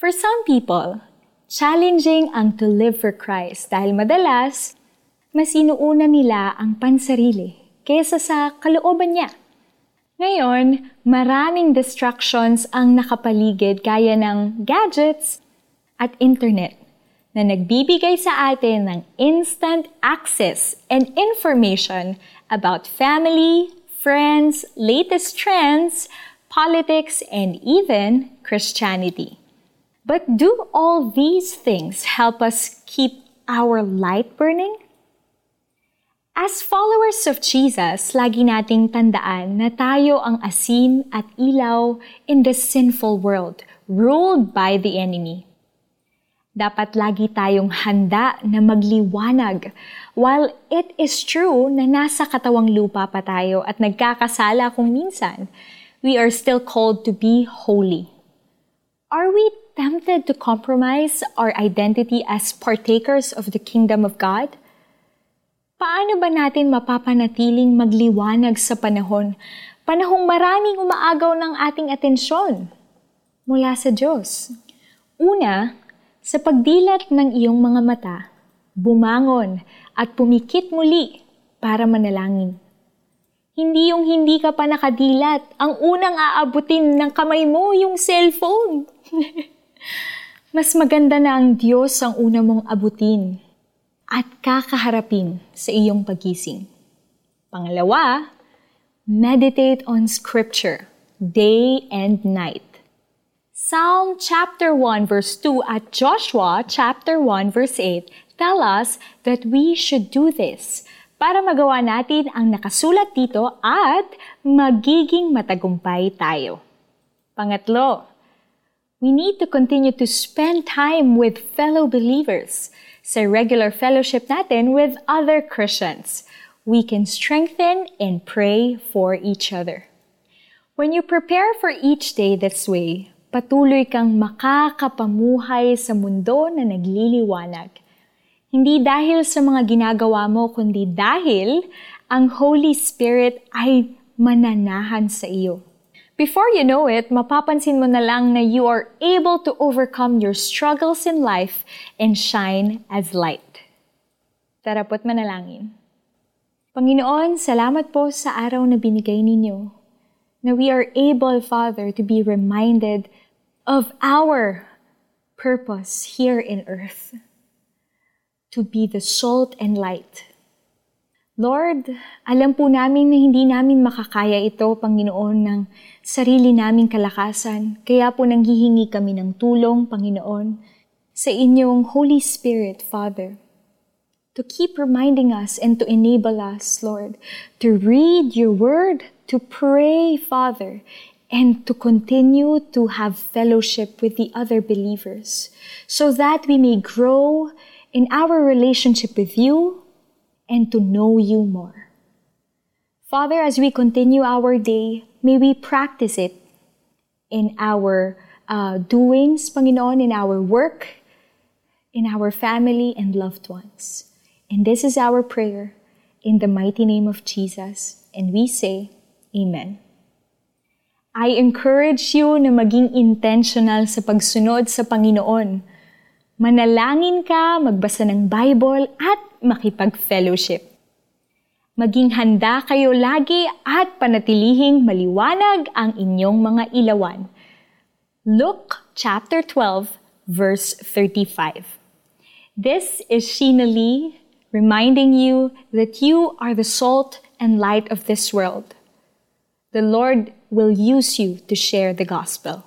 For some people, challenging ang to live for Christ dahil madalas, mas inuuna nila ang pansarili kaysa sa kalooban niya. Ngayon, maraming distractions ang nakapaligid gaya ng gadgets at internet na nagbibigay sa atin ng instant access and information about family, friends, latest trends, politics, and even Christianity. But do all these things help us keep our light burning? As followers of Jesus, lagi nating tandaan na tayo ang asin at ilaw in this sinful world, ruled by the enemy. Dapat lagi tayong handa na magliwanag. While it is true na nasa katawang lupa pa tayo at nagkakasala kung minsan, we are still called to be holy. Are we tempted to compromise our identity as partakers of the kingdom of God? Paano ba natin mapapanatiling magliwanag sa panahon, panahong maraming umaagaw ng ating atensyon mula sa Diyos? Una, sa pagdilat ng iyong mga mata, bumangon at pumikit muli para manalangin. Hindi yung hindi ka pa nakadilat, ang unang aabutin ng kamay mo yung cellphone. Mas maganda na ang Diyos ang una mong abutin at kakaharapin sa iyong pagising. Pangalawa, meditate on Scripture day and night. Psalm chapter 1 verse 2 at Joshua chapter 1 verse 8 tell us that we should do this para magawa natin ang nakasulat dito at magiging matagumpay tayo. Pangatlo, we need to continue to spend time with fellow believers sa regular fellowship natin with other Christians. We can strengthen and pray for each other. When you prepare for each day this way, patuloy kang makakapamuhay sa mundo na nagliliwanag. Hindi dahil sa mga ginagawa mo, kundi dahil ang Holy Spirit ay mananahan sa iyo. Before you know it, mapapansin mo na lang na you are able to overcome your struggles in life and shine as light. Tara po't manalangin. Panginoon, salamat po sa araw na binigay ninyo na we are able, Father, to be reminded of our purpose here in earth to be the salt and light. Lord, alam po namin na hindi namin makakaya ito, Panginoon, ng sarili naming kalakasan. Kaya po nanghihingi kami ng tulong, Panginoon, sa inyong Holy Spirit, Father, to keep reminding us and to enable us, Lord, to read your word, to pray, Father, and to continue to have fellowship with the other believers so that we may grow in our relationship with you and to know you more. Father, as we continue our day, may we practice it in our uh, doings, Panginoon, in our work, in our family and loved ones. And this is our prayer in the mighty name of Jesus. And we say, Amen. I encourage you na maging intentional sa pagsunod sa Panginoon manalangin ka, magbasa ng Bible, at makipag-fellowship. Maging handa kayo lagi at panatilihing maliwanag ang inyong mga ilawan. Luke chapter 12, verse 35. This is Sheena Lee reminding you that you are the salt and light of this world. The Lord will use you to share the gospel.